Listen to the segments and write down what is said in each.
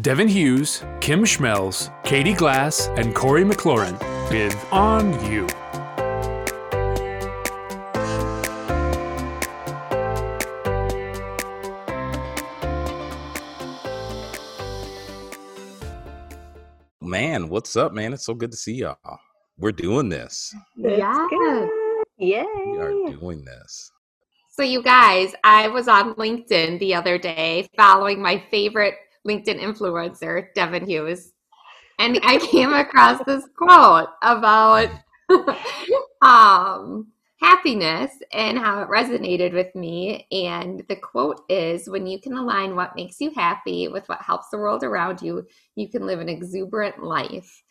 Devin Hughes, Kim Schmelz, Katie Glass, and Corey McLaurin with On You. Man, what's up, man? It's so good to see y'all. We're doing this. Yeah. Yay. We are doing this. So, you guys, I was on LinkedIn the other day following my favorite LinkedIn influencer, Devin Hughes, and I came across this quote about um, happiness and how it resonated with me. And the quote is When you can align what makes you happy with what helps the world around you, you can live an exuberant life.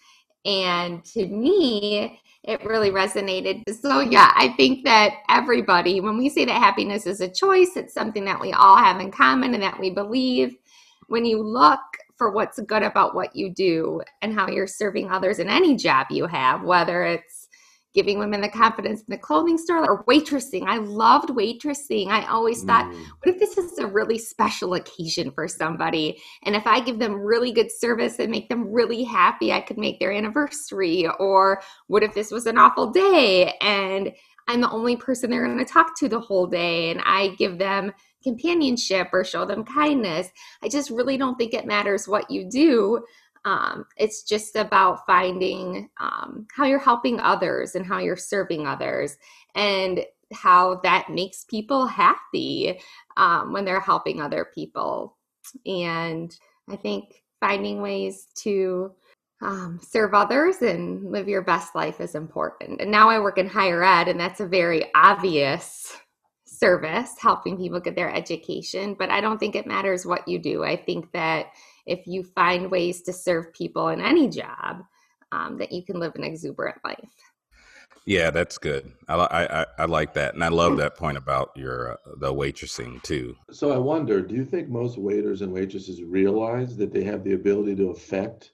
And to me, it really resonated. So, yeah, I think that everybody, when we say that happiness is a choice, it's something that we all have in common and that we believe. When you look for what's good about what you do and how you're serving others in any job you have, whether it's giving women the confidence in the clothing store or waitressing. I loved waitressing. I always thought, mm. what if this is a really special occasion for somebody? And if I give them really good service and make them really happy, I could make their anniversary. Or what if this was an awful day and I'm the only person they're going to talk to the whole day and I give them companionship or show them kindness? I just really don't think it matters what you do um, it's just about finding um, how you're helping others and how you're serving others and how that makes people happy um, when they're helping other people. And I think finding ways to um, serve others and live your best life is important. And now I work in higher ed, and that's a very obvious service, helping people get their education. But I don't think it matters what you do. I think that if you find ways to serve people in any job, um, that you can live an exuberant life. Yeah, that's good. I, I, I like that, and I love that point about your uh, the waitressing too. So I wonder, do you think most waiters and waitresses realize that they have the ability to affect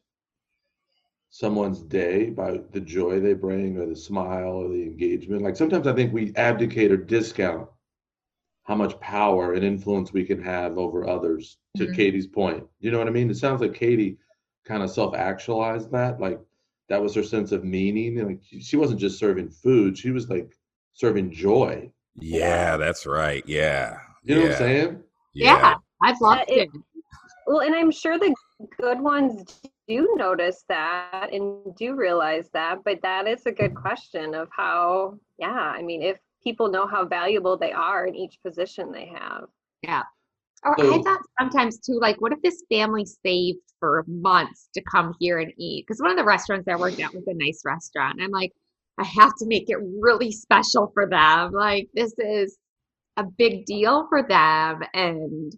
someone's day by the joy they bring, or the smile, or the engagement? Like sometimes I think we abdicate or discount how much power and influence we can have over others to mm-hmm. katie's point. You know what i mean? It sounds like katie kind of self-actualized that like that was her sense of meaning and like she wasn't just serving food she was like serving joy. Yeah that's right yeah you know what i'm saying? yeah, yeah i've loved it, it. Well and i'm sure the good ones do notice that and do realize that but that is a good question of how yeah i mean if people know how valuable they are in each position they have. Yeah. Oh, or so, I thought sometimes too, like, what if this family saved for months to come here and eat? Because one of the restaurants I worked at was a nice restaurant. I'm like, I have to make it really special for them. Like, this is a big deal for them. And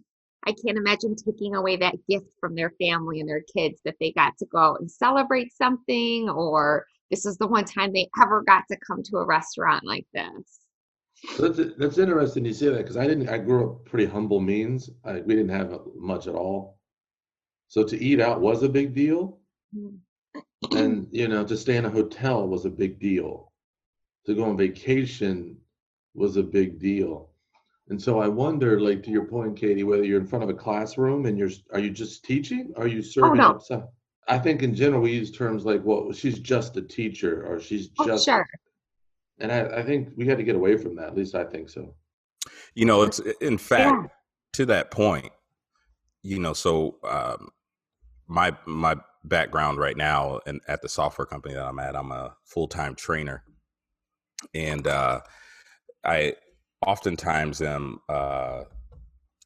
I can't imagine taking away that gift from their family and their kids that they got to go out and celebrate something, or this is the one time they ever got to come to a restaurant like this. That's that's interesting you say that because I didn't. I grew up pretty humble means. I, we didn't have much at all, so to eat out was a big deal, mm. and you know to stay in a hotel was a big deal. To go on vacation was a big deal, and so I wonder, like to your point, Katie, whether you're in front of a classroom and you're are you just teaching? Are you oh, serving oh, no. outside? I think in general we use terms like, "Well, she's just a teacher," or "She's oh, just." Sure and I, I think we had to get away from that. At least I think so. You know, it's in fact yeah. to that point. You know, so um, my my background right now and at the software company that I'm at, I'm a full time trainer, and uh, I oftentimes am uh,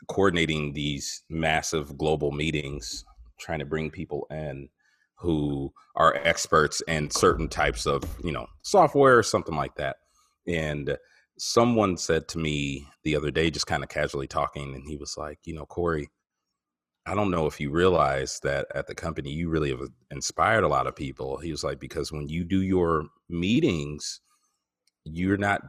coordinating these massive global meetings, trying to bring people in who are experts in certain types of you know software or something like that. And someone said to me the other day just kind of casually talking and he was like you know corey i don't know if you realize that at the company you really have inspired a lot of people. He was like because when you do your meetings you're not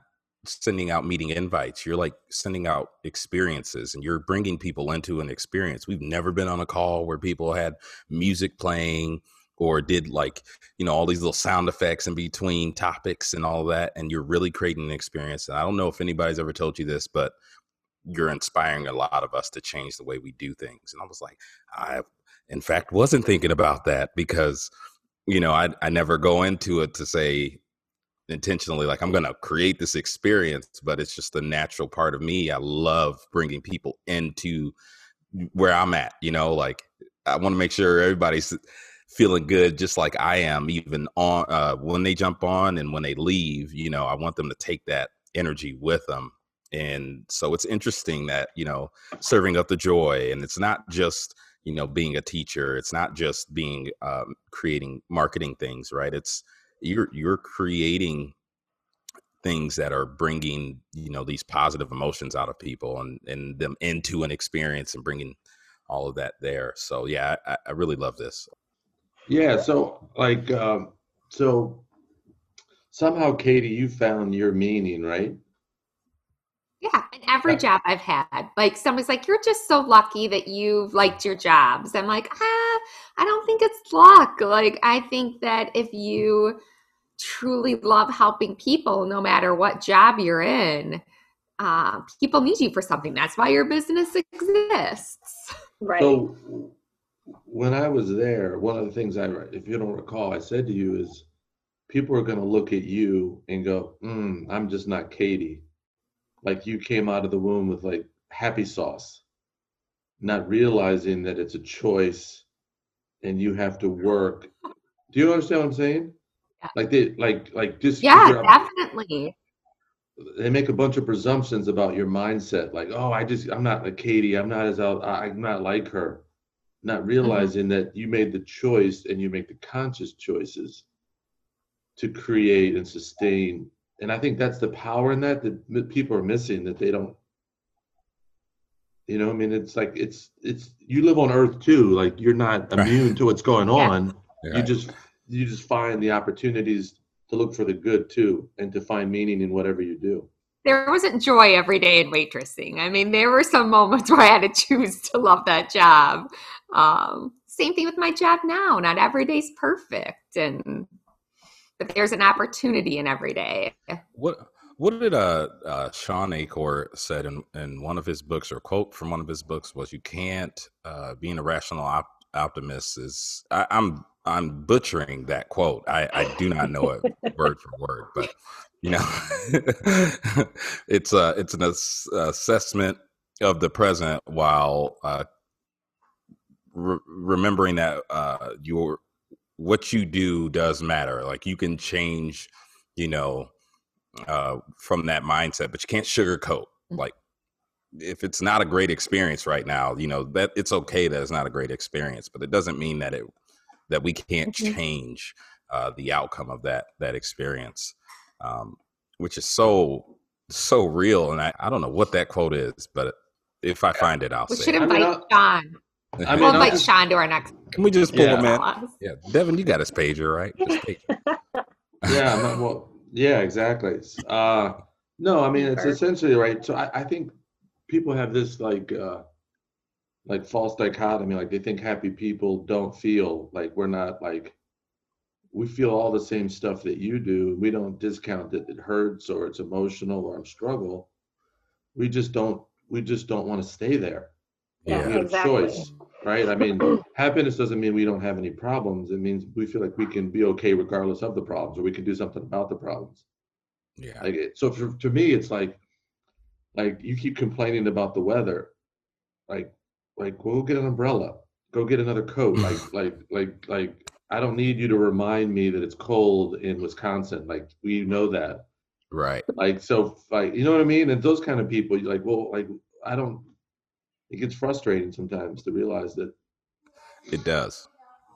sending out meeting invites. You're like sending out experiences and you're bringing people into an experience. We've never been on a call where people had music playing or did like you know all these little sound effects in between topics and all that and you're really creating an experience and i don't know if anybody's ever told you this but you're inspiring a lot of us to change the way we do things and i was like i in fact wasn't thinking about that because you know I I never go into it to say intentionally like I'm to create this experience, but it's just a natural part of me. I love bringing people into where I'm at, you know, like I want to make sure everybody's feeling good just like I am even on uh when they jump on and when they leave, you know, I want them to take that energy with them. And so it's interesting that, you know, serving up the joy and it's not just you know being a teacher it's not just being um, creating marketing things right? It's you're you're creating things that are bringing you know these positive emotions out of people and and them into an experience and bringing all of that there. So yeah i, I really love this yeah so like um so somehow katie you found your meaning right yeah, in every job I've had, like someone's like, "You're just so lucky that you've liked your jobs." I'm like, ah, I don't think it's luck. Like, I think that if you truly love helping people, no matter what job you're in, uh, people need you for something. That's why your business exists. Right. So when I was there, one of the things I, if you don't recall, I said to you is, people are going to look at you and go, mm, "I'm just not Katie." like you came out of the womb with like happy sauce, not realizing that it's a choice and you have to work. Do you understand what I'm saying? Yeah. Like they like like just yeah, definitely. They make a bunch of presumptions about your mindset, like, oh, I just I'm not like Katie, I'm not as out, I'm not like her, not mm-hmm. realizing mm-hmm. that you made the choice and you make the conscious choices to create and sustain and I think that's the power in that that people are missing that they don't. You know, I mean, it's like it's it's you live on Earth too. Like you're not immune to what's going on. Yeah. You just you just find the opportunities to look for the good too, and to find meaning in whatever you do. There wasn't joy every day in waitressing. I mean, there were some moments where I had to choose to love that job. Um, same thing with my job now. Not every day's perfect, and but there's an opportunity in every day. What what did uh, uh, Shawn Achor said in, in one of his books or quote from one of his books was you can't uh, being a rational op- optimist is I, am I'm, I'm butchering that quote. I, I do not know it word for word, but you know it's a it's an ass- assessment of the present while uh, re- remembering that uh, your what you do does matter. Like you can change, you know, uh, from that mindset, but you can't sugarcoat. Mm. Like if it's not a great experience right now, you know that it's okay that it's not a great experience, but it doesn't mean that it that we can't mm-hmm. change uh, the outcome of that that experience, um, which is so so real. And I, I don't know what that quote is, but if I find it, I'll we say. should invite I mean, Shawn. I mean, we'll invite just, Shawn to our next. Can we just pull yeah. him in? Yeah, Devin, you got his pager, right? Pager. yeah, well, yeah, exactly. Uh, no, I mean it's essentially right. So I, I think people have this like uh, like false dichotomy. Like they think happy people don't feel like we're not like we feel all the same stuff that you do. We don't discount that it hurts or it's emotional or struggle. We just don't. We just don't want to stay there. Yeah, we have exactly. choice, right? I mean, happiness doesn't mean we don't have any problems. It means we feel like we can be okay regardless of the problems, or we can do something about the problems. Yeah. Like it, so, for, to me, it's like, like you keep complaining about the weather, like, like well, go get an umbrella, go get another coat, like, like, like, like. I don't need you to remind me that it's cold in Wisconsin. Like we know that. Right. Like so, like you know what I mean. And those kind of people, you like, well, like I don't it gets frustrating sometimes to realize that it does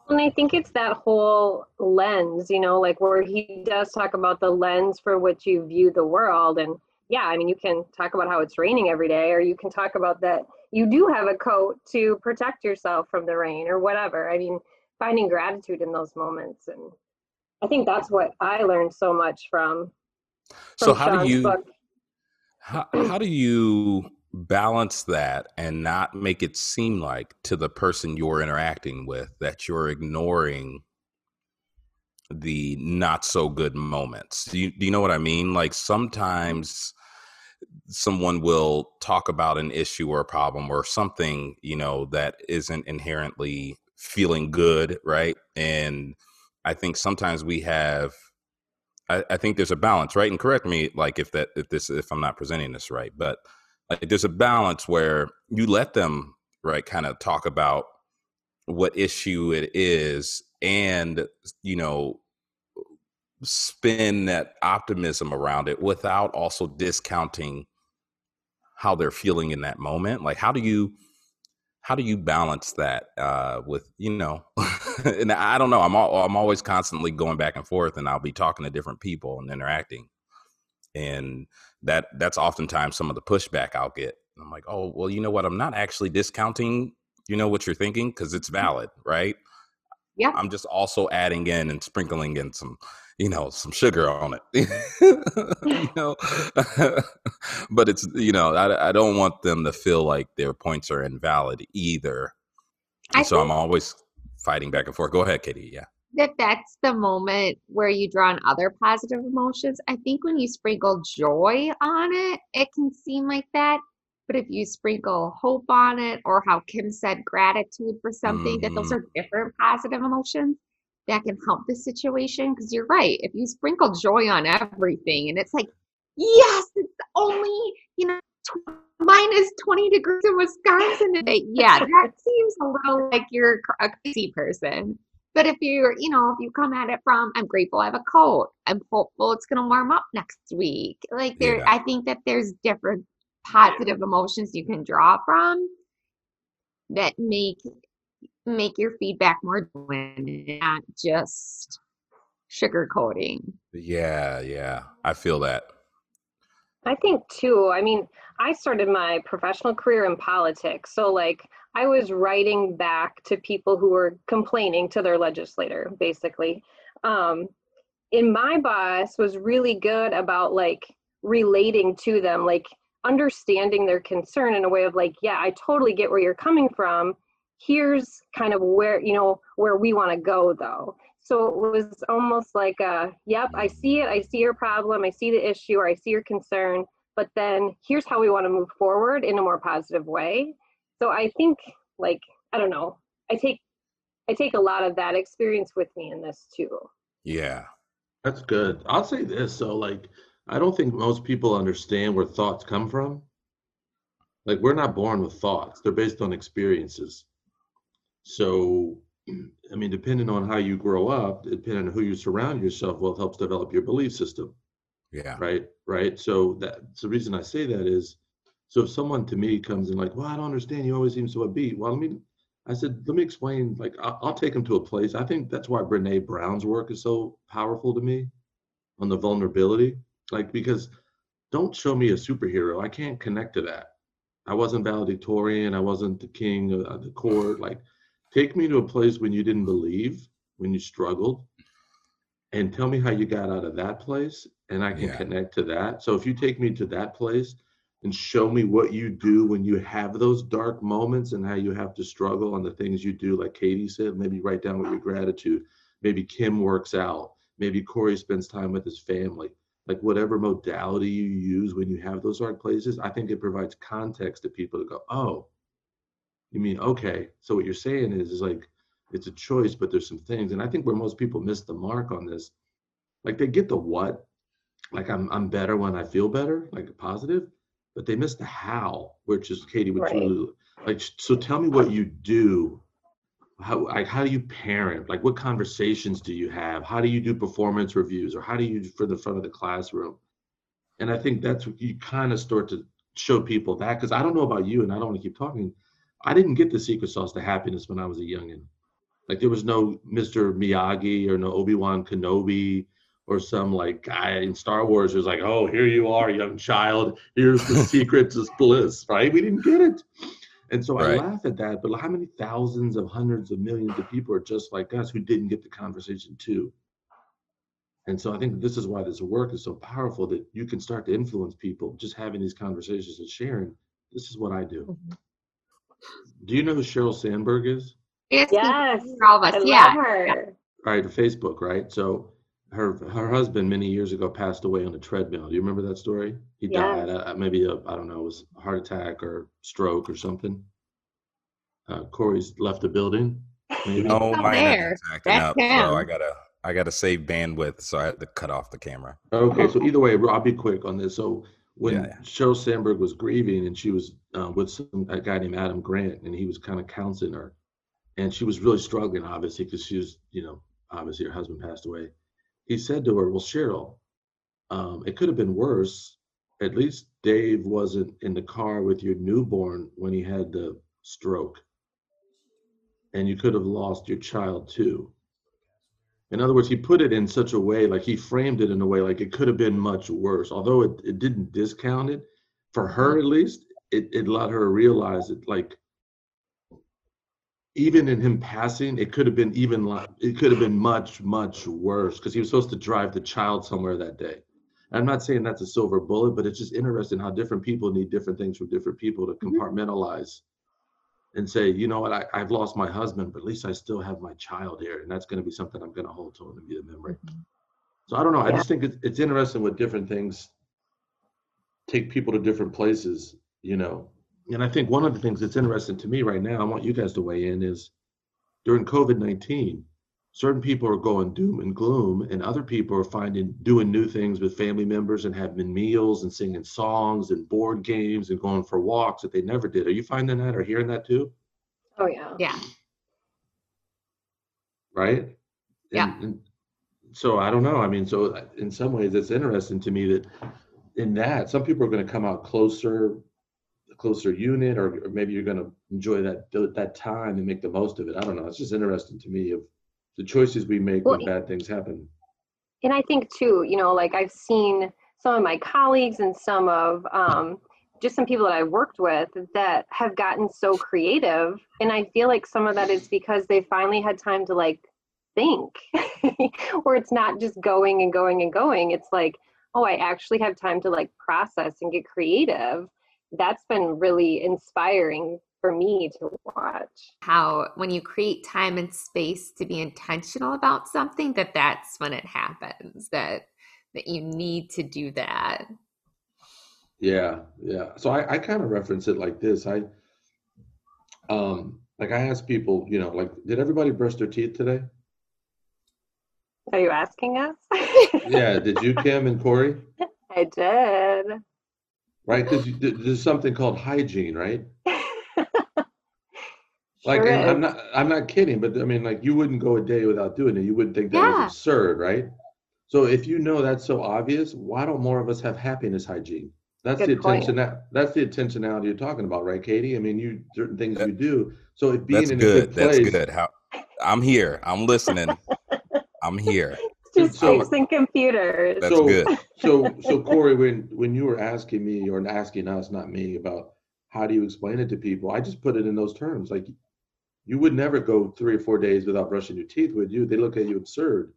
and i think it's that whole lens you know like where he does talk about the lens for which you view the world and yeah i mean you can talk about how it's raining every day or you can talk about that you do have a coat to protect yourself from the rain or whatever i mean finding gratitude in those moments and i think that's what i learned so much from, from so how Shawn's do you how, how do you balance that and not make it seem like to the person you're interacting with that you're ignoring the not so good moments. Do you, do you know what I mean? Like sometimes someone will talk about an issue or a problem or something, you know, that isn't inherently feeling good, right? And I think sometimes we have I, I, think there's a balance, right? And correct me like if that if this if I'm not presenting this right, but like there's a balance where you let them right kind of talk about what issue it is and you know spin that optimism around it without also discounting how they're feeling in that moment like how do you how do you balance that uh, with you know and i don't know i'm all, i'm always constantly going back and forth and i'll be talking to different people and interacting. And that that's oftentimes some of the pushback i'll get. I'm like oh well you know what? I'm not actually discounting you know what you're thinking because it's mm-hmm. valid right? Yeah. I'm just also adding in and sprinkling in some you know some sugar on it you know? But it's you know I, I don't want them to feel like their points are invalid either. So i'm always fighting back and forth. Go ahead katie yeah. That that's the moment where you draw on other positive emotions. I think when you sprinkle joy on it it can seem like that. But if you sprinkle hope on it, or how Kim said, gratitude for something, mm-hmm. that those mm-hmm. are different positive emotions that can help the situation. Because you're right. If you sprinkle joy on everything and it's like, yes, it's only, you know, minus 20 degrees in Wisconsin today. Yeah, that seems a little like you're a crazy person. But if you're, you know, if you come at it from, I'm grateful I have a coat. I'm hopeful it's going to warm up next week. Like there, yeah. I think that there's different positive emotions you can draw from that make make your feedback more genuine, not just sugarcoating. Yeah, yeah. I feel that. I think too. I mean, I started my professional career in politics. So like I was writing back to people who were complaining to their legislator, basically. Um, and my boss was really good about like relating to them. Like understanding their concern in a way of like yeah i totally get where you're coming from here's kind of where you know where we want to go though. So it was almost like uh yep i see it i see your problem i see the issue or i see your concern but then here's how we want to move forward in a more positive way. So i think like i don't know i take i take a lot of that experience with me in this too. Yeah. That's good. I'll say this so like I don't think most people understand where thoughts come from. Like we're not born with thoughts; they're based on experiences. So, I mean, depending on how you grow up, depending on who you surround yourself with, helps develop your belief system. Yeah. Right. Right. So that's the reason I say that is, so if someone to me comes in like, well, I don't understand. You always seem so upbeat. Well, I mean, I said, let me explain. Like, I'll, I'll take them to a place. I think that's why Brene Brown's work is so powerful to me on the vulnerability like, because don't show me a superhero. I can't connect to that. I wasn't valedictorian. I wasn't the king of the court. Like, take me to a place when you didn't believe, when you struggled, and tell me how you got out of that place, and I can yeah. connect to that. So if you take me to that place and show me what you do when you have those dark moments and how you have to struggle on the things you do, like Katie said, maybe write down what your gratitude. Maybe Kim works out. Maybe Corey spends time with his family like whatever modality you use when you have those dark places, I think it provides context to people to go, oh, you mean okay. So what you're saying is is like it's a choice, but there's some things. And I think where most people miss the mark on this, like they get the what, like I'm I'm better when I feel better, like positive, but they miss the how, which is Katie, which right. really like so tell me what you do how like how do you parent like what conversations do you have how do you do performance reviews or how do you for the front of the classroom and i think that's what you kind of start to show people that because i don't know about you and i don't want to keep talking i didn't get the secret sauce to happiness when i was a youngin like there was no mr miyagi or no obi-wan kenobi or some like guy in star wars who's like oh here you are young child here's the secret to bliss right we didn't get it and so right. I laugh at that, but how many thousands of hundreds of millions of people are just like us who didn't get the conversation too? And so I think this is why this work is so powerful that you can start to influence people just having these conversations and sharing. This is what I do. Mm-hmm. Do you know who Sheryl Sandberg is? Yes, yes. all of us. yeah. Her. Right, Facebook, right? So her her husband many years ago passed away on a treadmill. Do you remember that story? He died. Uh, maybe a I don't know, it was a heart attack or stroke or something. Uh, Corey's left the building. You know, my internet's acting up, so I gotta I gotta save bandwidth, so I had to cut off the camera. Okay, so either way, I'll be quick on this. So when yeah, yeah. Sheryl Sandberg was grieving, and she was uh, with some, a guy named Adam Grant, and he was kind of counseling her, and she was really struggling, obviously, because she was, you know, obviously her husband passed away. He said to her, "Well, Sheryl, um, it could have been worse. At least Dave wasn't in the car with your newborn when he had the stroke, and you could have lost your child too." In other words, he put it in such a way, like he framed it in a way like it could have been much worse. Although it, it didn't discount it, for her at least, it, it let her realize it like even in him passing, it could have been even like it could have been much, much worse because he was supposed to drive the child somewhere that day. I'm not saying that's a silver bullet, but it's just interesting how different people need different things from different people to mm-hmm. compartmentalize and say, you know what, I, I've lost my husband, but at least I still have my child here, and that's going to be something I'm going to hold to and be a memory. Mm-hmm. So I don't know. I just think it's, it's interesting what different things take people to different places, you know. And I think one of the things that's interesting to me right now, I want you guys to weigh in, is during COVID 19, certain people are going doom and gloom and other people are finding doing new things with family members and having meals and singing songs and board games and going for walks that they never did. Are you finding that or hearing that too? Oh yeah. Yeah. Right? Yeah. and, and so i don't know. I mean so in some ways it's interesting to me that in that some people are going to come out closer closer unit or, or maybe you're going to enjoy that that time and make the most of it. I don't know. It's just interesting to me of the choices we make well, when bad things happen. And I think too, you know, like I've seen some of my colleagues and some of um, just some people that I've worked with that have gotten so creative. And I feel like some of that is because they finally had time to like think, where it's not just going and going and going. It's like, oh, I actually have time to like process and get creative. That's been really inspiring for me to watch. How when you create time and space to be intentional about something that that's when it happens that that you need to do that. Yeah yeah. So i, I kind of reference it like this. I um like i ask people you know like did everybody brush their teeth today? Are you asking us? Yeah did you kim and corey? I did. Right because there's something called hygiene right like sure I'm not I'm not kidding, but I mean like you wouldn't go a day without doing it. You wouldn't think that yeah. was absurd, right? So if you know that's so obvious, why don't more of us have happiness hygiene? That's Good the attention that that's the intentionality you're talking about, right, Katie? I mean, you certain things that, you do. So if being in good. a good place, that's good. How I'm here. I'm listening. I'm here. Just so, fixing computers. That's so, good. so so Corey, when when you were asking me or asking us, not me, about how do you explain it to people, I just put it in those terms. Like you would never go three or four days without brushing your teeth, would you? They look at you absurd.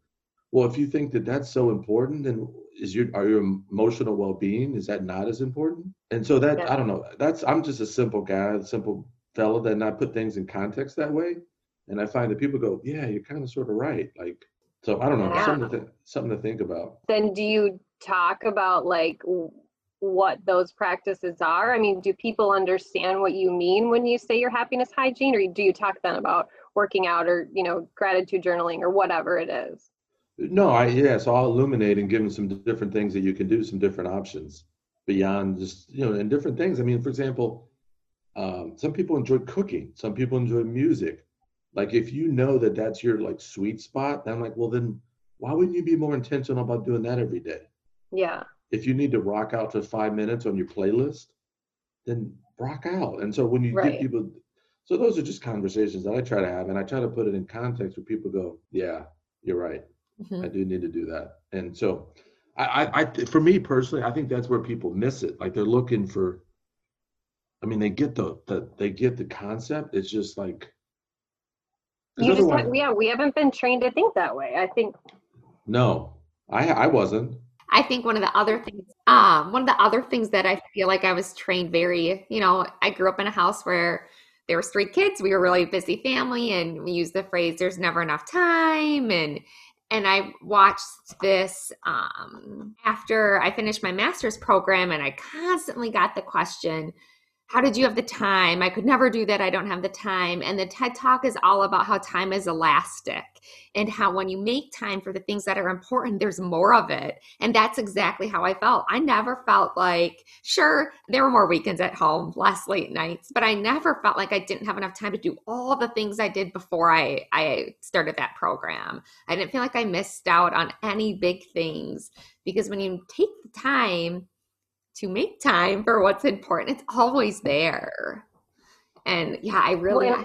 Well, if you think that that's so important, then is your are your emotional well-being is that not as important? And so that yeah. I don't know. That's I'm just a simple guy, a simple fellow that not put things in context that way. And I find that people go, yeah, you're kind of sort of right. Like, so I don't know, yeah. something to th- something to think about. Then do you talk about like what those practices are? I mean, do people understand what you mean when you say your happiness hygiene, or do you talk then about working out or you know gratitude journaling or whatever it is? No, I yeah. So I'll illuminate and give them some different things that you can do, some different options beyond just you know, and different things. I mean, for example, um, some people enjoy cooking, some people enjoy music. Like if you know that that's your like sweet spot, then I'm like, well, then why wouldn't you be more intentional about doing that every day? Yeah if you need to rock out for five minutes on your playlist, then rock out. And so when you right. get people, so those are just conversations that I try to have, and I try to put it in context where people go, "Yeah, you're right. Mm-hmm. I do need to do that." And so, I, I, I, for me personally, I think that's where people miss it. Like they're looking for. I mean, they get the, the they get the concept. It's just like. You just yeah, we haven't been trained to think that way. I think. No, I I wasn't. I think one of the other things, um, one of the other things that I feel like I was trained very, you know, I grew up in a house where there was three kids. We were really busy family, and we use the phrase "there's never enough time." And and I watched this um, after I finished my master's program, and I constantly got the question, how did you have the time? I could never do that. I don't have the time. And the TED Talk is all about how time is elastic and how when you make time for the things that are important, there's more of it. And that's exactly how I felt. I never felt like, sure, there were more weekends at home, less late nights, but I never felt like I didn't have enough time to do all the things I did before I, I started that program. I didn't feel like I missed out on any big things because when you take the time, to make time for what's important. It's always there. And yeah, I really, well,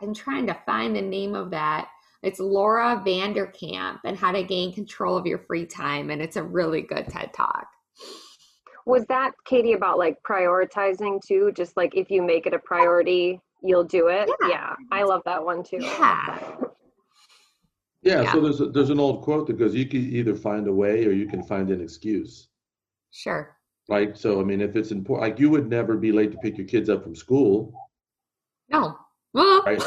I'm trying to find the name of that. It's Laura Vanderkam and how to gain control of your free time. And it's a really good TED talk. Was that Katie about like prioritizing too? Just like if you make it a priority, you'll do it. Yeah, yeah I love that one too. Yeah. Yeah, yeah, so there's a, there's an old quote that goes, "You can either find a way or you can find an excuse." Sure. Right. So, I mean, if it's important, like you would never be late to pick your kids up from school. No. Well. right.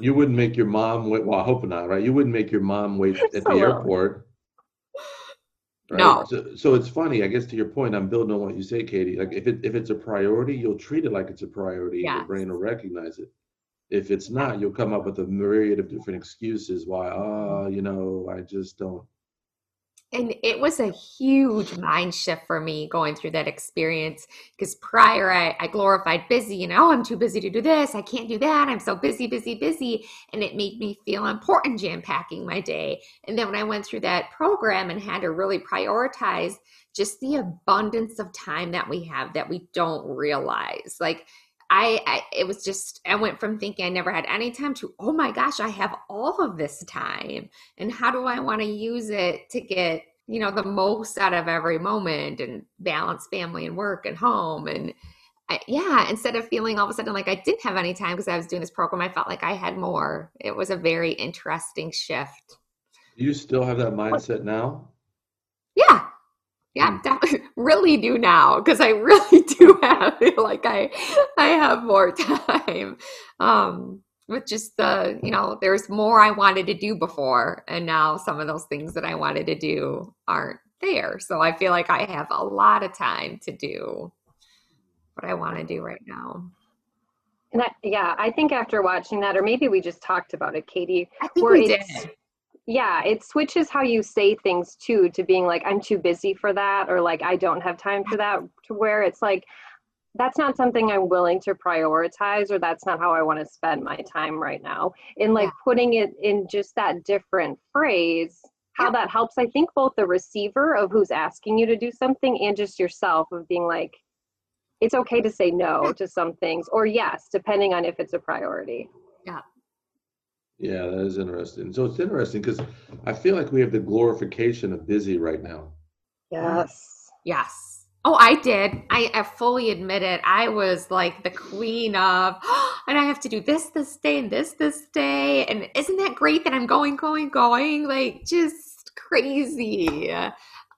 You wouldn't make your mom wait. Well, I hope not. Right. You wouldn't make your mom wait at the airport. Right? No. So, so it's funny. I guess to your point, I'm building on what you say, Katie. Like if it if it's a priority, you'll treat it like it's a priority. Yes. Your brain will recognize it. If it's not, you'll come up with a myriad of different excuses why. Oh, you know, I just don't and it was a huge mind shift for me going through that experience because prior I, I, glorified busy and oh i'm too busy to do this. I can't do that. I'm so busy busy busy. And it made me feel important jam packing my day. And then when i went through that program and had to really prioritize just the abundance of time that we have that we don't realize like I, I, it was just I went from thinking I never had any time to oh my gosh I have all of this time and how do I want to use it to get you know the most out of every moment and balance family and work and home and I, yeah instead of feeling all of a sudden like I didn't have any time because I was doing this program I felt like I had more it was a very interesting shift. Do you still have that mindset now? Yeah yeah, definitely really do now because I really do have like I I have more time. Um with just the, you know, there's more I wanted to do before and now some of those things that I wanted to do aren't there. So I feel like I have a lot of time to do what I want to do right now. And that, yeah, I think after watching that, or maybe we just talked about it, Katie. I think we did yeah it switches how you say things too to being like i'm too busy for that or like i don't have time for that to where it's like that's not something i'm willing to prioritize or that's not how i want to spend my time right now and like yeah. putting it in just that different phrase how yeah. that helps i think both the receiver of who's asking you to do something and just yourself of being like it's okay to say no to some things or yes depending on if it's a priority yeah yeah, that is interesting. So it's interesting because I feel like we have the glorification of busy right now. Yes. Yes. Oh, I did. I, I fully admit it. I was like the queen of, oh, and I have to do this this day and this this day. And isn't that great that I'm going, going, going? Like just crazy.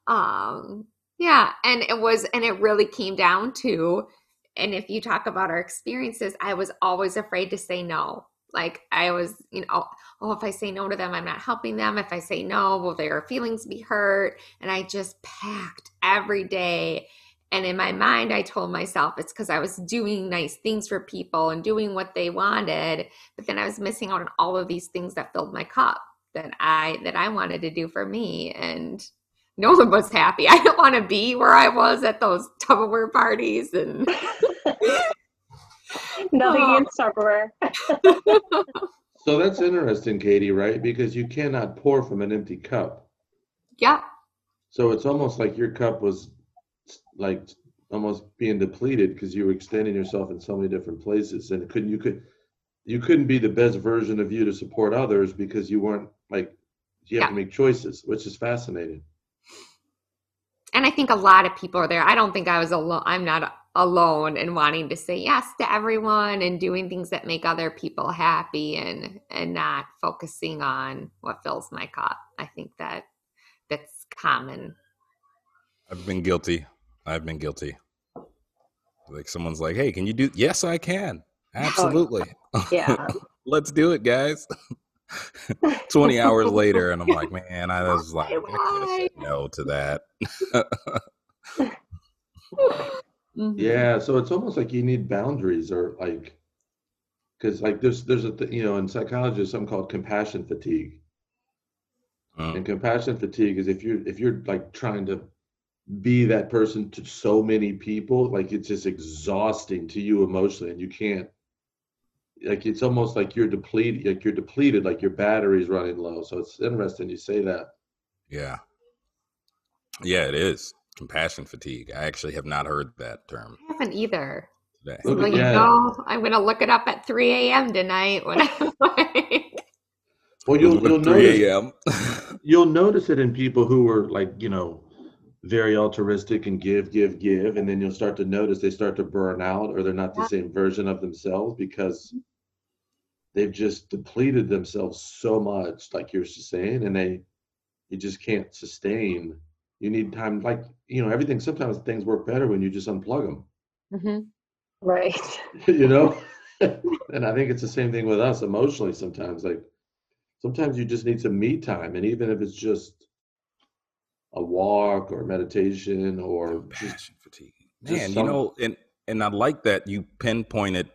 Um, yeah. And it was, and it really came down to, and if you talk about our experiences, I was always afraid to say no like I was, you know, oh, if I say no to them, I'm not helping them. If I say no, will their feelings be hurt? And I just packed every day. And in my mind, I told myself it's because I was doing nice things for people and doing what they wanted. But then I was missing out on all of these things that filled my cup that I that I wanted to do for me. And no one was happy. I didn't want to be where I was at those Tupperware parties and Nothing against Tupperware. so that's interesting, Katie, right? Because you cannot pour from an empty cup. Yeah. So it's almost like your cup was like almost being depleted because you were extending yourself in so many different places, and couldn't you could you couldn't be the best version of you to support others because you weren't like you have yeah. to make choices, which is fascinating. And I think a lot of people are there. I don't think I was alone. I'm not alone and wanting to say yes to everyone and doing things that make other people happy and and not focusing on what fills my cup. I think that that's common. I've been guilty. I've been guilty. Like someone's like, "Hey, can you do?" Yes, I can. Absolutely. Yeah. Let's do it, guys. 20 hours later and I'm like, "Man, I was like, I no to that." Mm-hmm. Yeah, so it's almost like you need boundaries or like because like there's there's a th- you know in psychology there's something called compassion fatigue. Mm. And compassion fatigue is if you're if you're like trying to be that person to so many people, like it's just exhausting to you emotionally, and you can't. Like it's almost like you're depleted, like you're depleted, like your battery's running low. So it's interesting you say that. Yeah. Yeah, it is compassion fatigue. I actually have not heard that term. I haven't either. Today. Well, you know, I'm going to look it up at 3 a.m. tonight when I'm like. Well, you'll, you'll notice. you'll notice it in people who are like you know very altruistic and give, give, give, and then you'll start to notice they start to burn out or they're not the same version of themselves because mm-hmm. they've just depleted themselves so much, like you're saying, and they you just can't sustain. You need time, like you know, everything. Sometimes things work better when you just unplug them. Mm-hmm. Right. you know, and I think it's the same thing with us emotionally. Sometimes, like sometimes you just need some me time, and even if it's just a walk or meditation or passion fatigue. Man, you know, and and I like that you pinpointed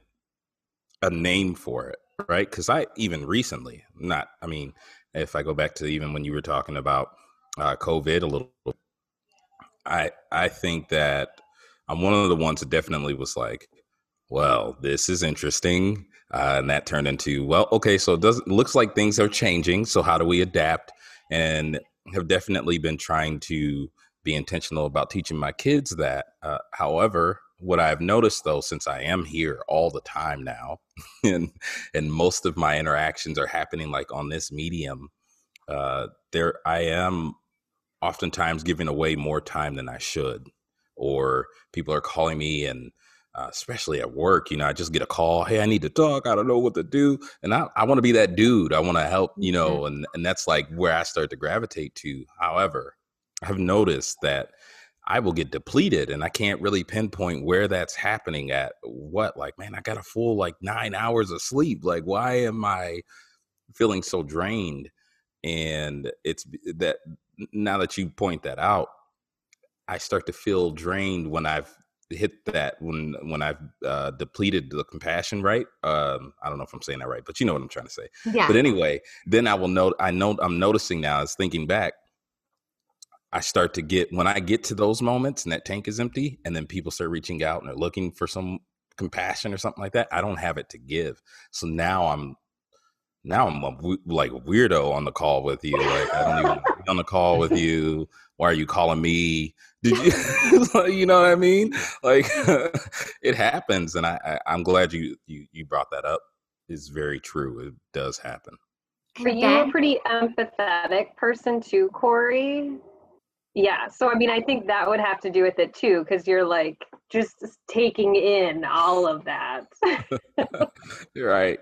a name for it, right? Because I even recently, not, I mean, if I go back to even when you were talking about uh, COVID a little, I I think that I'm one of the ones that definitely was like, well, this is interesting, uh, and that turned into, well, okay, so it doesn't looks like things are changing. So how do we adapt? And have definitely been trying to be intentional about teaching my kids that. Uh, however, what I've noticed though, since I am here all the time now, and and most of my interactions are happening like on this medium, uh, there I am oftentimes giving away more time than I should, or people are calling me and uh, especially at work, you know, I just get a call, hey, I need to talk. I don't know what to do. And I, I want to be that dude. I want to help, you know, mm-hmm. and, and that's like where I start to gravitate to. However, I've noticed that I will get depleted and I can't really pinpoint where that's happening at what. Like, man, I got a full like nine hours of sleep. Like, why am I feeling so drained? And it's that now that you point that out, I start to feel drained when I've hit that when when I've uh, depleted the compassion, right? Um, I don't know if I'm saying that right, but you know what I'm trying to say. Yeah. But anyway, then I will note. I know I'm noticing now. Is thinking back. I start to get when I get to those moments and that tank is empty, and then people start reaching out and they're looking for some compassion or something like that. I don't have it to give, so now I'm now I'm a, like weirdo on the call with you. Like I don't even be on the call with you. Why are you calling me? Did you, you know what I mean? Like it happens, and I, I am glad you you you brought that up. It's very true. It does happen. Are you a pretty empathetic person too, Corey? Yeah. So I mean, I think that would have to do with it too, because you're like just taking in all of that. you're right.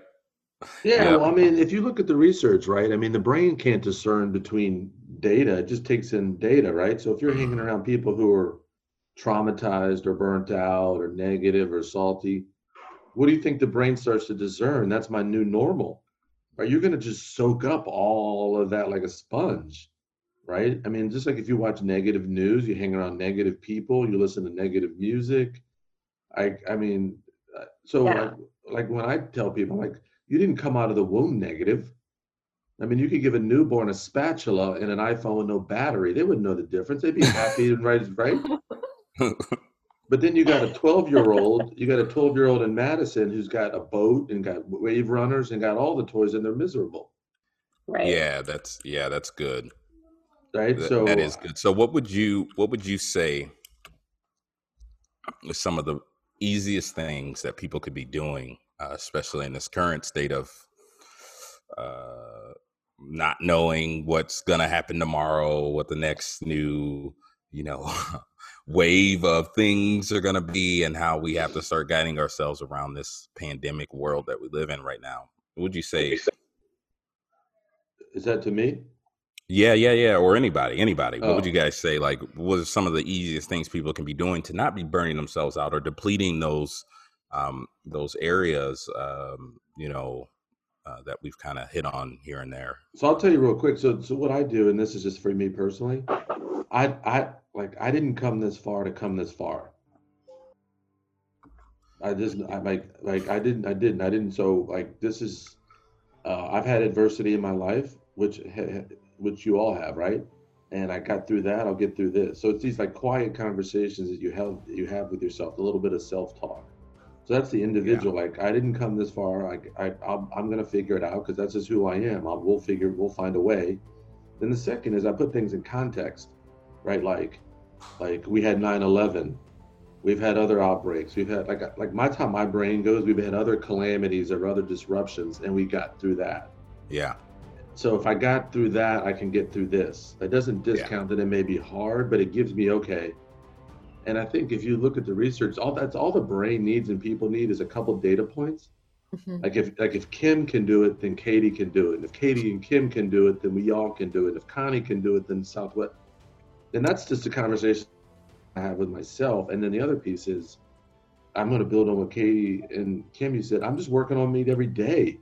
Yeah, yeah. Well, I mean, if you look at the research, right? I mean, the brain can't discern between data; it just takes in data, right? So if you're hanging mm-hmm. around people who are traumatized or burnt out or negative or salty, what do you think the brain starts to discern? That's my new normal. Right? You're going to just soak up all of that like a sponge, right? I mean, just like if you watch negative news, you hang around negative people, you listen to negative music. I, I mean, uh, so yeah. like, like when I tell people, like you didn't come out of the womb negative. I mean, you could give a newborn a spatula and an iPhone with no battery. They wouldn't know the difference. They'd be happy and right, right? but then you got a 12 year old, you got a 12 year old in Madison who's got a boat and got wave runners and got all the toys and they're miserable. Right. Yeah, that's yeah, that's good. Right. That, so that is good. So what would you what would you say is some of the easiest things that people could be doing uh, especially in this current state of uh, not knowing what's going to happen tomorrow, what the next new, you know, wave of things are going to be, and how we have to start guiding ourselves around this pandemic world that we live in right now. What would you say? Is that to me? Yeah, yeah, yeah, or anybody, anybody. What would oh. you guys say? Like, what are some of the easiest things people can be doing to not be burning themselves out or depleting those um, those areas, um, you know, uh, that we've kind of hit on here and there. So I'll tell you real quick. So, so what I do, and this is just for me personally, I, I like, I didn't come this far to come this far. I just I like like I didn't I didn't I didn't so like this is uh, I've had adversity in my life which which you all have right and I got through that I'll get through this so it's these like quiet conversations that you have you have with yourself a little bit of self talk so that's the individual yeah. like I didn't come this far I, I I'm gonna figure it out because that's just who I am I'll, we'll figure we'll find a way then the second is I put things in context right like like we had 9/11 We've had other outbreaks. We've had like like my time my brain goes, we've had other calamities or other disruptions and we got through that. Yeah. So if I got through that, I can get through this. That doesn't discount yeah. that it may be hard, but it gives me okay. And I think if you look at the research, all that's all the brain needs and people need is a couple data points. Mm-hmm. Like if like if Kim can do it, then Katie can do it. And if Katie and Kim can do it, then we all can do it. If Connie can do it, then Southwest. And that's just a conversation I have with myself. And then the other piece is I'm going to build on what Katie and Kim you said. I'm just working on me every day.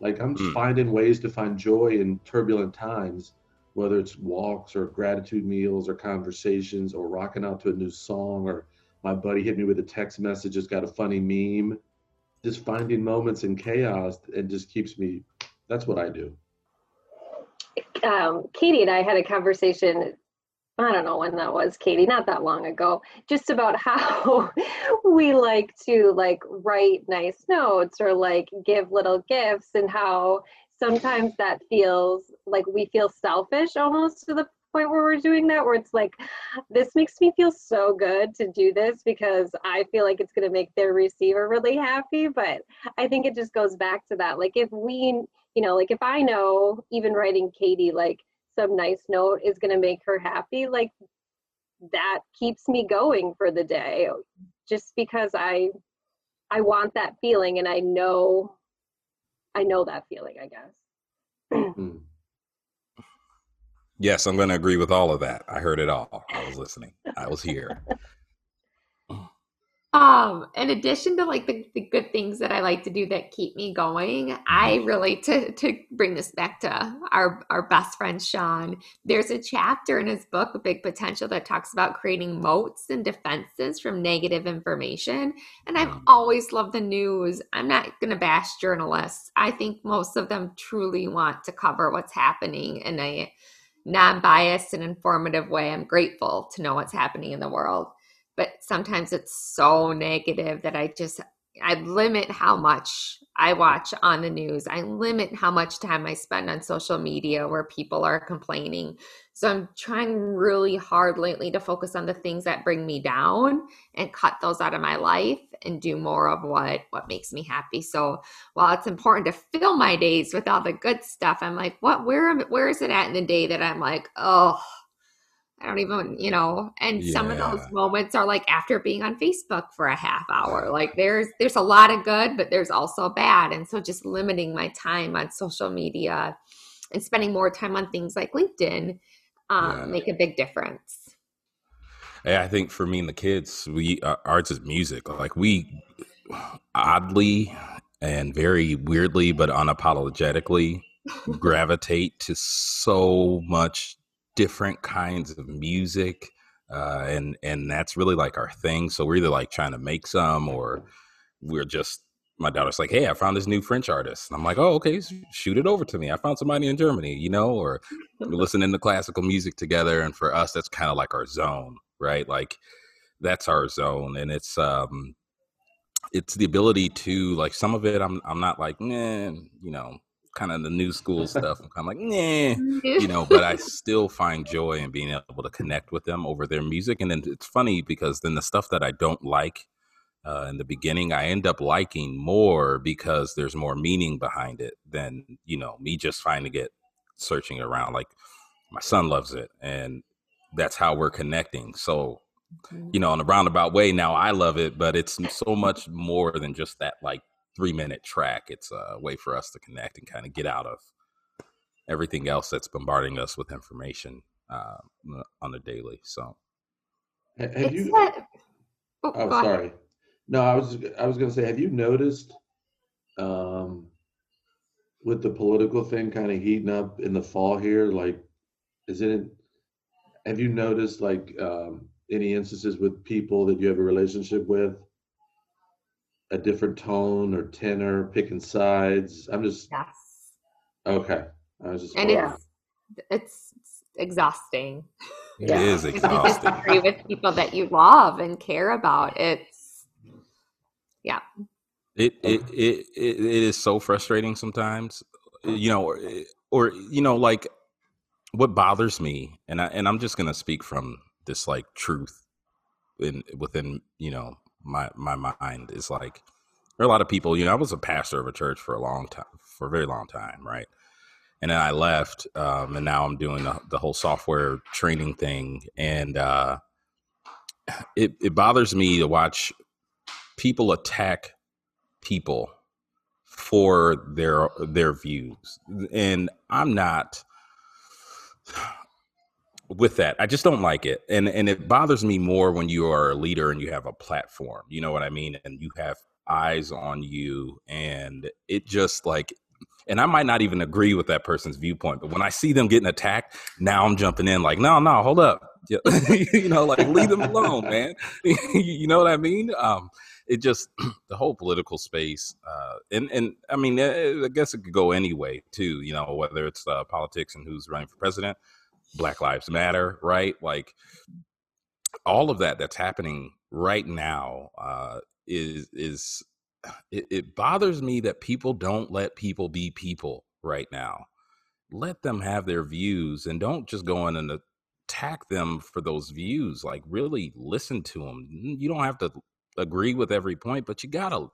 Like I'm just mm. finding ways to find joy in turbulent times, whether it's walks or gratitude meals or conversations or rocking out to a new song or my buddy hit me with a text message, has got a funny meme. Just finding moments in chaos and just keeps me. That's what I do. Um, Katie and I had a conversation I don't know when that was, Katie, not that long ago, just about how we like to like write nice notes or like give little gifts and how sometimes that feels like we feel selfish almost to the point where we're doing that where it's like this makes me feel so good to do this because I feel like it's going to make their receiver really happy, but I think it just goes back to that like if we, you know, like if I know even writing Katie like some nice note is going to make her happy like that keeps me going for the day just because i i want that feeling and i know i know that feeling i guess. Mm. yes i'm going to agree with all of that. I heard it all. I was listening. I was here um, in addition to like the, the good things that I like to do that keep me going, I mm-hmm. to to bring this back to our our best friend Shawn. There's a chapter in his book, Big Potential, that talks about creating moats and defenses from negative information. And I've mm. always loved the news. I'm not gonna bash journalists. I think most of them truly want to cover what's happening in a non-biased and informative way. I'm grateful to know what's happening in the world but sometimes it's so negative that I just I limit how much I watch on the news. I limit how much time I spend on social media where people are complaining. So I'm trying really hard lately to focus on the things that bring me down and cut those out of my life and do more of what what makes me happy. So while it's important to fill my days with all the good stuff, I'm like, what where where is it at in the day that I'm like, oh, I don't even, you know, and yeah. some of those moments are like after being on Facebook for a half hour. Like there's there's a lot of good, but there's also bad. And so just limiting my time on social media and spending more time on things like LinkedIn um, yeah. make a big difference. Yeah, I think for me and the kids, we uh, arts is music. Like we oddly and very weirdly, but unapologetically gravitate to so much different kinds of music uh, and and that's really like our thing so we're either like trying to make some or we're just my daughter's like hey i found this new french artist and i'm like oh okay shoot it over to me i found somebody in germany you know or listening to classical music together and for us that's kind of like our zone right? Like that's our zone and it's um it's the ability to like some of it i'm i'm not like man you know kind of the new school stuff. I'm kind of like, nah, you know, but I still find joy in being able to connect with them over their music. And then it's funny because then the stuff that I don't like uh, in the beginning, I end up liking more because there's more meaning behind it than, you know, me just finding it searching around. Like my son loves it and that's how we're connecting. So, you know, in a roundabout way, now I love it, but it's so much more than just that like three minute track. It's a way for us to connect and kind of get out of everything else that's bombarding us with information uh, on the daily. So, have you? oh, oh sorry. No, I was I was going to say, have you noticed um, with the political thing kind of heating up in the fall here? Like, is it? Have you noticed like um, any instances with people that you have a relationship with a different tone or tenor, picking sides. I'm just Yes. okay. I was just And wondering. it's it's exhausting. It Yeah. is If you exhausting. disagree with people that you love and care about, it's yeah. It it, it it it is so frustrating sometimes. You know, or, or you know, like what bothers me, and I and I'm just gonna speak from this like truth in within you know my my mind is like there are a lot of people. You know, I was a pastor of a church for a long time, for a very long time, right? And then I left, um, and now I'm doing the, the whole software training thing, and uh, it it bothers me to watch people attack people for their their views and i'm not with that i just don't like it and and it bothers me more when you are a leader and you have a platform you know what i mean and you have eyes on you and it just like and i might not even agree with that person's viewpoint but when i see them getting attacked now i'm jumping in like no no hold up you know like leave them alone man. You know what i mean? Um it just the whole political space uh and and i mean eh, i guess it could go anyway too you know whether it's uh, politics and who's running for president black lives matter right? Like all of that that's happening right now uh is is it, it bothers me that people don't let people be people right now. Let them have their views and don't just go in and attack them for those views like really listen to them you don't have to agree with every point but you gotta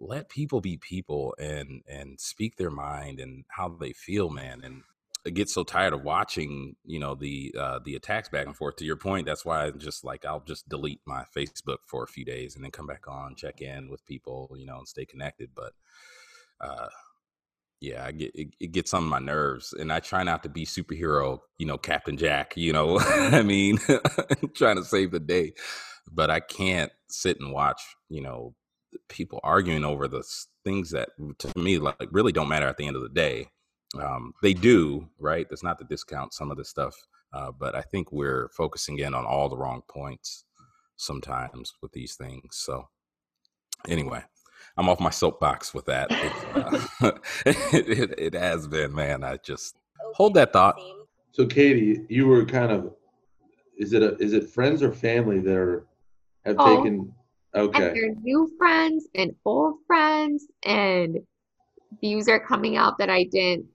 let people be people and and speak their mind and how they feel man and get so tired of watching, you know, the uh, the attacks back and forth. To your point, that's why I'm just like I'll just delete my Facebook for a few days and then come back on, check in with people, you know, and stay connected. But uh, yeah, I get it, it gets on my nerves, and I try not to be superhero, you know, Captain Jack. You know, I mean, trying to save the day, but I can't sit and watch, you know, people arguing over the things that to me like really don't matter at the end of the day um, they do right that's not to discount some of the stuff uh, but i think we're focusing in on all the wrong points sometimes with these things so anyway i'm off my soapbox with that It's, uh, it, it, it has been man i just hold that thought So Katie, you were kind of is it a is it friends or family that are have Oh. taken And okay. they're new friends and old friends, and views are coming out that I didn't,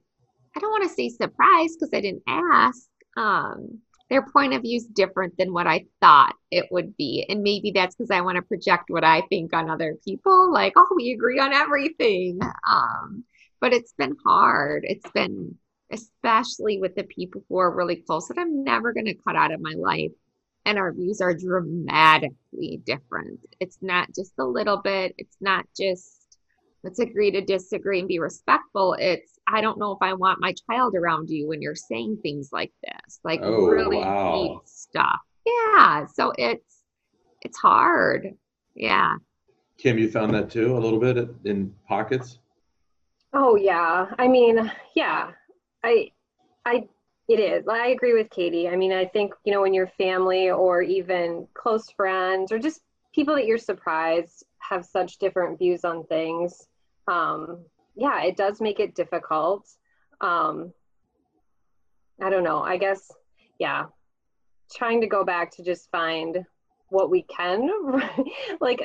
I don't want to say surprised because I didn't ask. Um, their point of view is different than what I thought it would be. And maybe that's because I want to project what I think on other people, like, oh, we agree on everything. Um, but it's been hard. It's been, especially with the people who are really close that I'm never going to cut out of my life and our views are dramatically different. It's not just a little bit, it's not just let's agree to disagree and be respectful. It's I don't know if I want my child around you when you're saying things like this, like Oh, really wow. deep stuff. Yeah, so it's it's hard. Yeah. Kim, you found that too a little bit in pockets. Oh yeah. I mean, yeah. I I it is. I agree with Katie. I mean, I think, you know, when your family or even close friends or just people that you're surprised have such different views on things, um, yeah, it does make it difficult. Um, I don't know. I guess, yeah, trying to go back to just find what we can like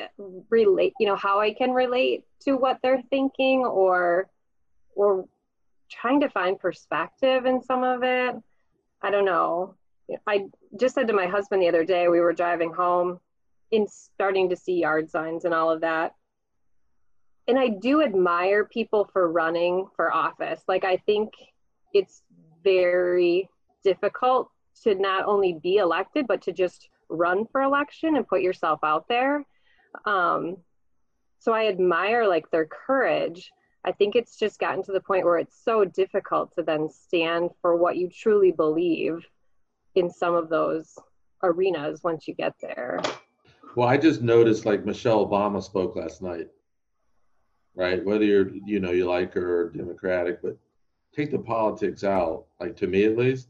relate, you know, how I can relate to what they're thinking or or trying to find perspective in some of it. I don't know. I just said to my husband the other day, we were driving home in starting to see yard signs and all of that. And I do admire people for running for office. Like, I think it's very difficult to not only be elected, but to just run for election and put yourself out there. Um, so I admire like their courage. I think it's just gotten to the point where it's so difficult to then stand for what you truly believe in some of those arenas once you get there. Well, I just noticed like Michelle Obama spoke last night, right? Whether you're, you know, you like her or Democratic, but take the politics out, like to me at least.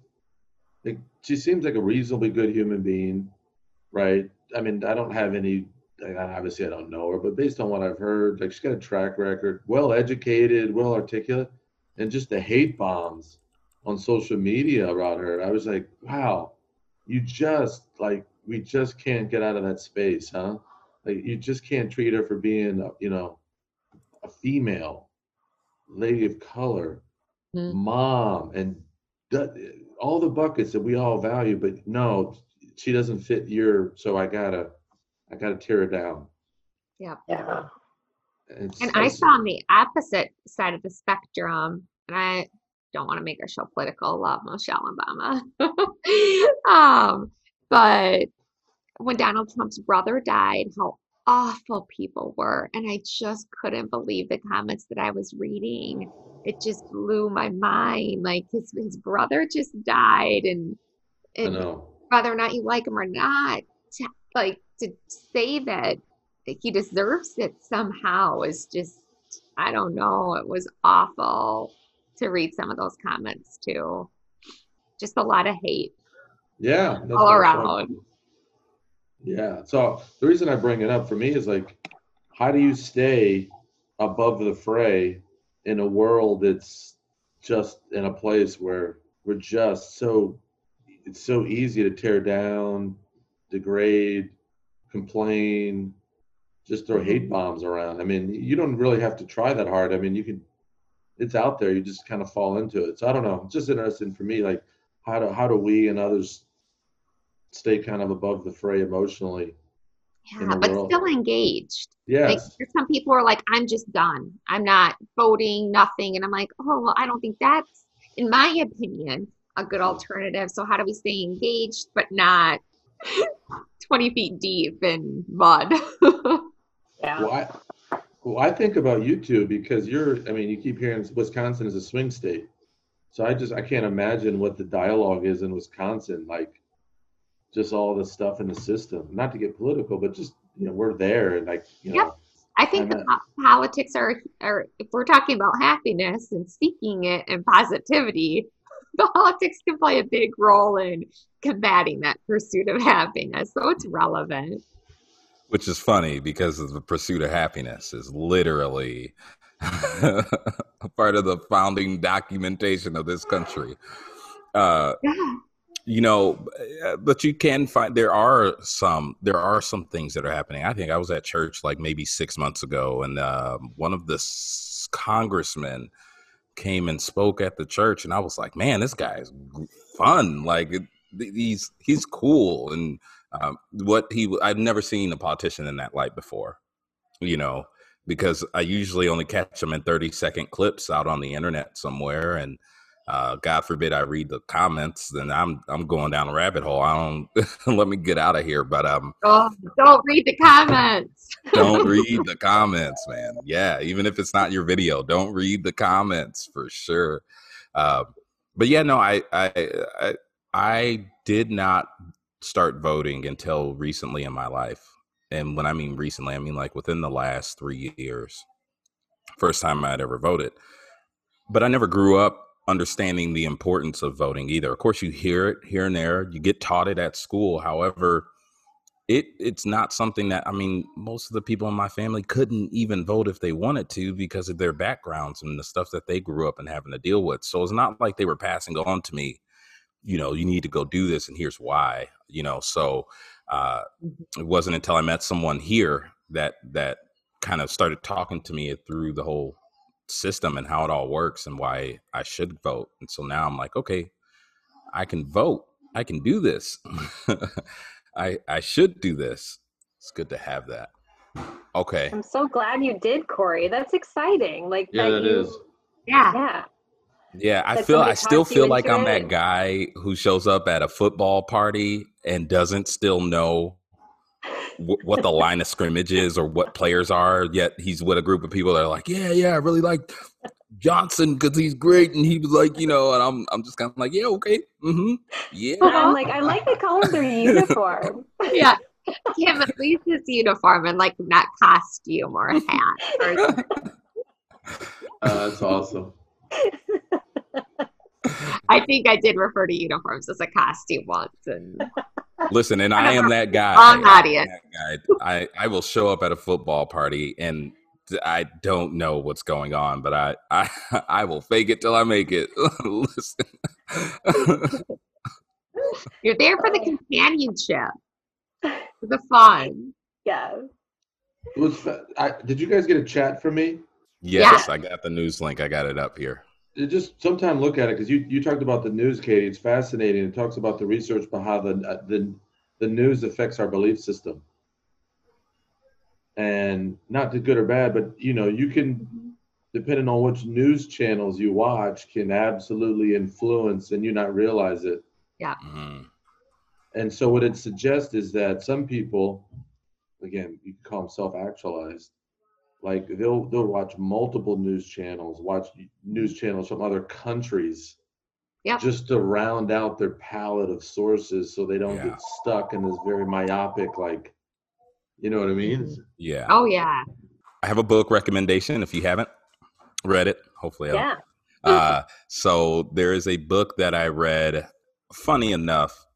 Like she seems like a reasonably good human being, right? I mean, I don't have any obviously I don't know her, but based on what I've heard, like she's got a track record, well educated, well articulate, and just the hate bombs on social media about her. I was like, wow, you just like we just can't get out of that space, huh? Like you just can't treat her for being, you know, a female, lady of color, mm-hmm. mom, and all the buckets that we all value. But no, she doesn't fit your. So I gotta, I gotta tear her down. Yeah. Yeah. It's, and I saw on the opposite side of the spectrum, and I don't want to make our show political. Love Michelle Obama. um, but when Donald Trump's brother died, how awful people were. And I just couldn't believe the comments that I was reading. It just blew my mind. Like his his brother just died and, and whether or not you like him or not, to, like to say that he deserves it somehow is just I don't know. It was awful to read some of those comments too. Just a lot of hate. Yeah. All around. Yeah. So the reason I bring it up for me is like, how do you stay above the fray in a world that's just in a place where we're just so it's so easy to tear down, degrade, complain, just throw hate bombs around. I mean, you don't really have to try that hard. I mean, you can it's out there. You just kind of fall into it. So I don't know. It's just interesting for me, like how do how do we and others stay kind of above the fray emotionally? Yeah, but world? still engaged. Yeah. Like, some people are like, I'm just done. I'm not voting, nothing. And I'm like, oh well, I don't think that's, in my opinion, a good alternative. So how do we stay engaged but not 20 feet deep in mud? yeah. Well, I, well, I think about you too because you're. I mean, you keep hearing Wisconsin is a swing state, so I just I can't imagine what the dialogue is in Wisconsin. Like, just all the stuff in the system. Not to get political, but just you know we're there and like you know. Yep. I think the politics are, are if we're talking about happiness and seeking it and positivity, the politics can play a big role in combating that pursuit of happiness. So it's relevant which is funny because the pursuit of happiness is literally a part of the founding documentation of this country. Uh, yeah. You know, but you can find there are some there are some things that are happening. I think I was at church like maybe six months ago, and uh, one of the congressmen came and spoke at the church, and I was like, "Man, this guy is fun! Like, he's he's cool." And um, what he I've never seen a politician in that light before, you know, because I usually only catch them in 30 second clips out on the internet somewhere. And uh, God forbid I read the comments, then I'm I'm going down a rabbit hole. I don't let me get out of here. But um, oh, don't read the comments. don't read the comments, man. Yeah, even if it's not your video, don't read the comments for sure. Uh, but yeah, no, I I I, I did not start voting until recently in my life. And when I mean recently, I mean like within the last three years. First time I'd ever voted. But I never grew up understanding the importance of voting either. Of course, you hear it here and there, you get taught it at school. However, it it's not something that I mean, most of the people in my family couldn't even vote if they wanted to because of their backgrounds and the stuff that they grew up and having to deal with. So it's not like they were passing on to me you know, you need to go do this, and here's why. You know, so uh, mm-hmm. it wasn't until I met someone here that that kind of started talking to me through the whole system and how it all works and why I should vote. And so now I'm like, okay, I can vote. I can do this. I I should do this. It's good to have that. Okay. I'm so glad you did, Corey. That's exciting. Like yeah, that, you, Yeah. Yeah. Yeah, I feel I still feel like I'm that guy who shows up at a football party and doesn't still know w- what the line of scrimmage is or what players are. Yet he's with a group of people that are like, yeah, yeah, I really like Johnson because he's great, and he was like, you know, and I'm I'm just kind of like, yeah, okay, mm-hmm, yeah. I'm like, I like the color of their uniform. yeah. Kim, at least his uniform and like not costume or hat. Or... Uh, that's awesome. I think I did refer to uniforms as a costume once, and Listen, and I am that guy. I am audience. that. I, I will show up at a football party and I don't know what's going on, but I I, I will fake it till I make it. Listen. You're there for the uh. companionship, for the fun. Yes. It was. I, did you guys get a chat from me? yes, I got the news link. I got it up here. Just sometime look at it because you, you talked about the news, Katie. It's fascinating. It talks about the research behind how the uh, the the news affects our belief system, and not the good or bad, but you know you can, depending on which news channels you watch, can absolutely influence and you not realize it. Mhm. And so what it suggests is that some people, again, you can call them self-actualized, like they'll they'll watch multiple news channels, watch news channels from other countries, Yep. just to round out their palette of sources, so they don't Yeah. get stuck in this very myopic, like, you know what I mean? Yeah. Oh yeah. I have a book recommendation if you haven't read it. Hopefully, I don't Yeah. Uh, so there is a book that I read. Funny enough,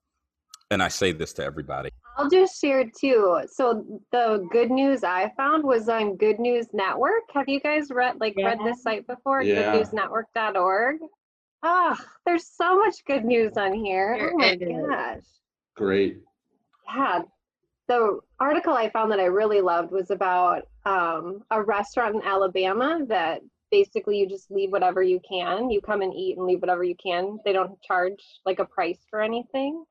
and I say this to everybody. I'll just share too. So the good news I found was on Good News Network. Have you guys read like read this site before? Yeah. Goodnewsnetwork.org. Ah, there's so much good news on here. There oh my is. gosh. Great. Yeah. The article I found that I really loved was about um, a restaurant in Alabama that basically you just leave whatever you can. You come and eat and leave whatever you can. They don't charge like a price for anything.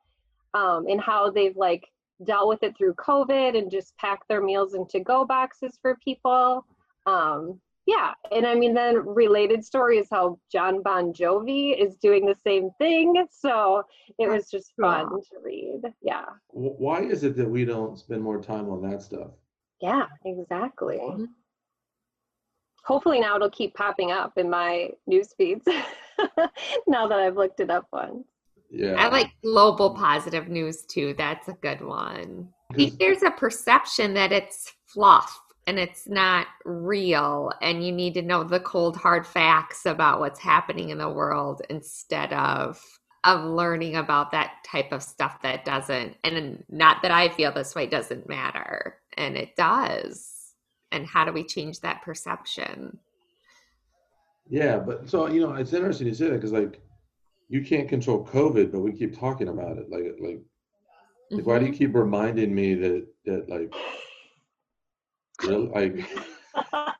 Um, and how they've like dealt with it through COVID and just pack their meals into go boxes for people. Um, yeah, and I mean, then related story is how John Bon Jovi is doing the same thing. So it was just fun Cool. to read. Yeah. Why is it that we don't spend more time on that stuff? Yeah, exactly. Mhm. Hopefully now it'll keep popping up in my news feeds now that I've looked it up once. Yeah. I like global positive news too. That's a good one. I think there's a perception that it's fluff and it's not real, and you need to know the cold hard facts about what's happening in the world instead of of learning about that type of stuff that doesn't and not that I feel this way doesn't matter and it does. And how do we change that perception? Yeah, but so you know, it's interesting you say that because like you can't control COVID, but we keep talking about it. Like, like, like why do you keep reminding me that that like, really, like,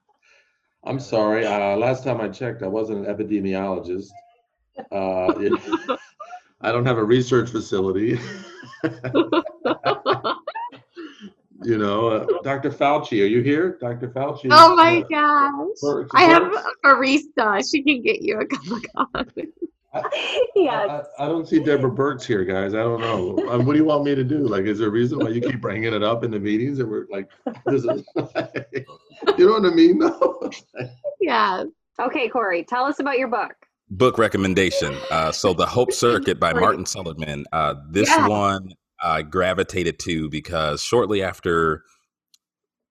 I'm sorry. Uh, last time I checked, I wasn't an epidemiologist. Uh, it- I don't have a research facility. you know, uh, Dr. Fauci, are you here, Dr. Fauci? Oh my Uh, gosh. Works- I have a barista. She can get you a cup of coffee. yes. I, I don't see Deborah Birx here, guys. I don't know. Um, what do you want me to do? Like, is there a reason why you keep bringing it up in the meetings? And we're like, this is, you know what I mean? No. Yes. Okay, Corey, tell us about your book. Book recommendation. Uh, so, The Hope Circuit by Martin Seligman. Uh, this Yeah. one I gravitated to because shortly after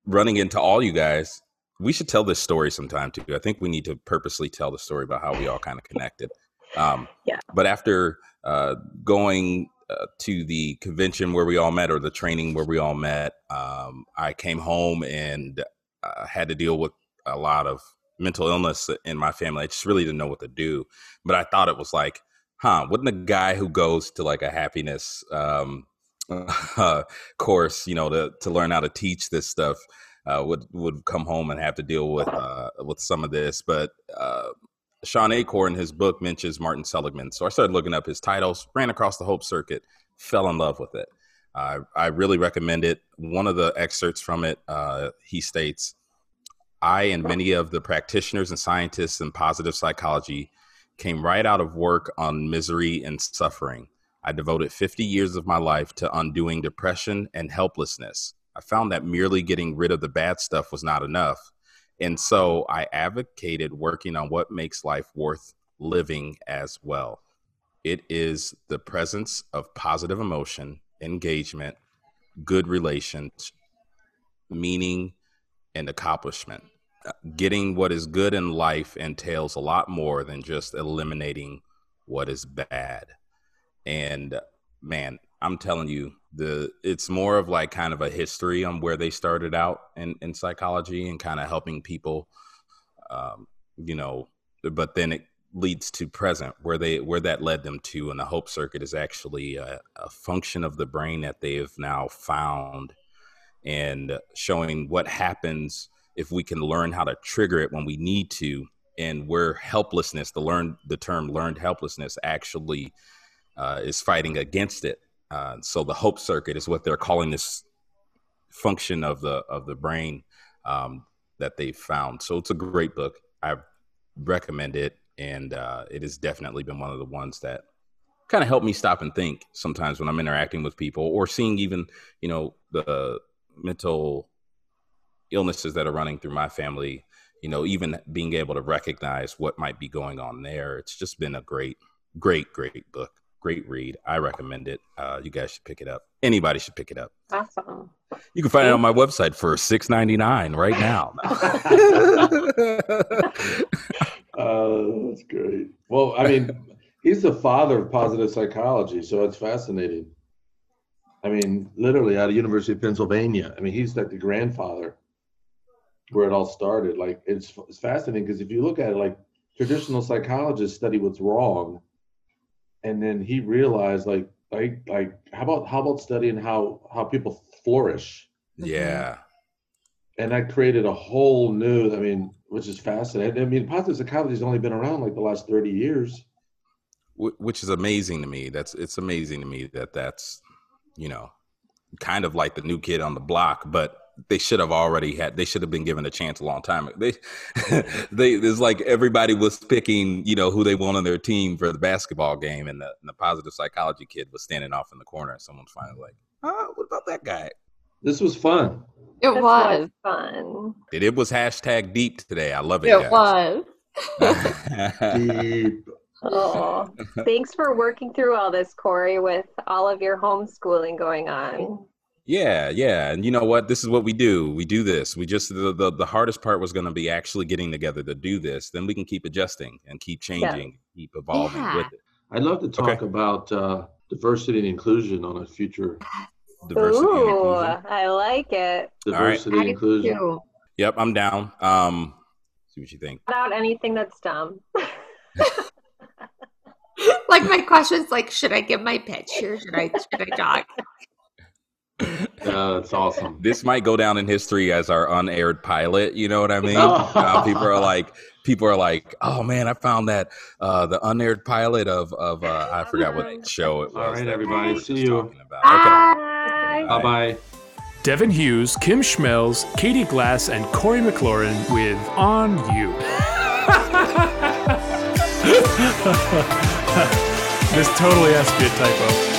running into all you guys, we should tell this story sometime too. I think we need to purposely tell the story about how we all kind of connected. Um, Yeah. But after uh, going uh, to the convention where we all met, or the training where we all met, um, I came home and uh, had to deal with a lot of mental illness in my family. I just really didn't know what to do. But I thought it was like, huh, wouldn't a guy who goes to like a happiness um, uh, course, you know, to to learn how to teach this stuff, uh, would would come home and have to deal with uh, with some of this. But uh, Shawn Achor, his book mentions Martin Seligman, so I started looking up his titles, ran across the Hope Circuit, fell in love with it. I I really recommend it. One of the excerpts from it, uh, he states. I and many of the practitioners and scientists in positive psychology came right out of work on misery and suffering. I devoted 50 years of my life to undoing depression and helplessness. I found that merely getting rid of the bad stuff was not enough. And so I advocated working on what makes life worth living as well. It is the presence of positive emotion, engagement, good relations, meaning, and accomplishment. Uh, Getting what is good in life entails a lot more than just eliminating what is bad. And man, I'm telling you, the it's more of like kind of a history on where they started out in, in psychology and kind of helping people, um, you know, but then it leads to present where they where that led them to and the hope circuit is actually a, a function of the brain that they have now found and showing what happens if we can learn how to trigger it when we need to and where helplessness the learned the term learned helplessness actually uh, is fighting against it uh, so the hope circuit is what they're calling this function of the of the brain um, that they found. So it's a great book. I recommend it. And uh, it has definitely been one of the ones that kind of helped me stop and think sometimes when i'm interacting with people or seeing even you know the mental illnesses that are running through my family you know even being able to recognize what might be going on there. It's just been a great great great book great read i recommend it uh, you guys should pick it up anybody should pick it up Awesome. you can find it on my website for 6.99 right now Oh, that's great. Well, I mean, he's the father of positive psychology, so it's fascinating. I mean, literally out of University of Pennsylvania. I mean, he's like the grandfather where it all started. Like it's, it's fascinating because if you look at it, like traditional psychologists study what's wrong, and then he realized like like like how about how about studying how how people flourish? yeah And that created a whole new. I mean, which is fascinating. I mean, positive psychology has only been around like the last thirty years. Which is amazing to me that's it's amazing to me that that's you know kind of like the new kid on the block but they should have already had they should have been given a chance a long time they they there's like everybody was picking you know who they want on their team for the basketball game and the, and the positive psychology kid was standing off in the corner and someone's finally like oh what about that guy This was fun. It This was. fun. it, it was hashtag deep today i love it, It was. was Deep. Oh, thanks for working through all this, Corey, with all of your homeschooling going on. Yeah, yeah, and you know what? This is what we do. We do this. We just the the, the hardest part was going to be actually getting together to do this. Then we can keep adjusting and keep changing, keep evolving Yeah. with it. I'd love to talk Okay. about uh, diversity and inclusion on a future Diversity Ooh, inclusion. I like it. diversity and inclusion. Ew. Yep, I'm down. Um, see what you think. Cut out anything that's dumb. Like my question's like, should I give my pitch or should I should I talk? Uh, that's awesome. This might go down in history as our unaired pilot. You know what I mean? Uh, people are like, people are like, oh man, I found that uh, the unaired pilot of of uh, I forgot what show it was. All right, everybody. we See you. Okay. Bye. Bye bye. Devin Hughes, Kim Schmelz, Katie Glass, and Corey McLaurin with On You. this totally has to be a typo.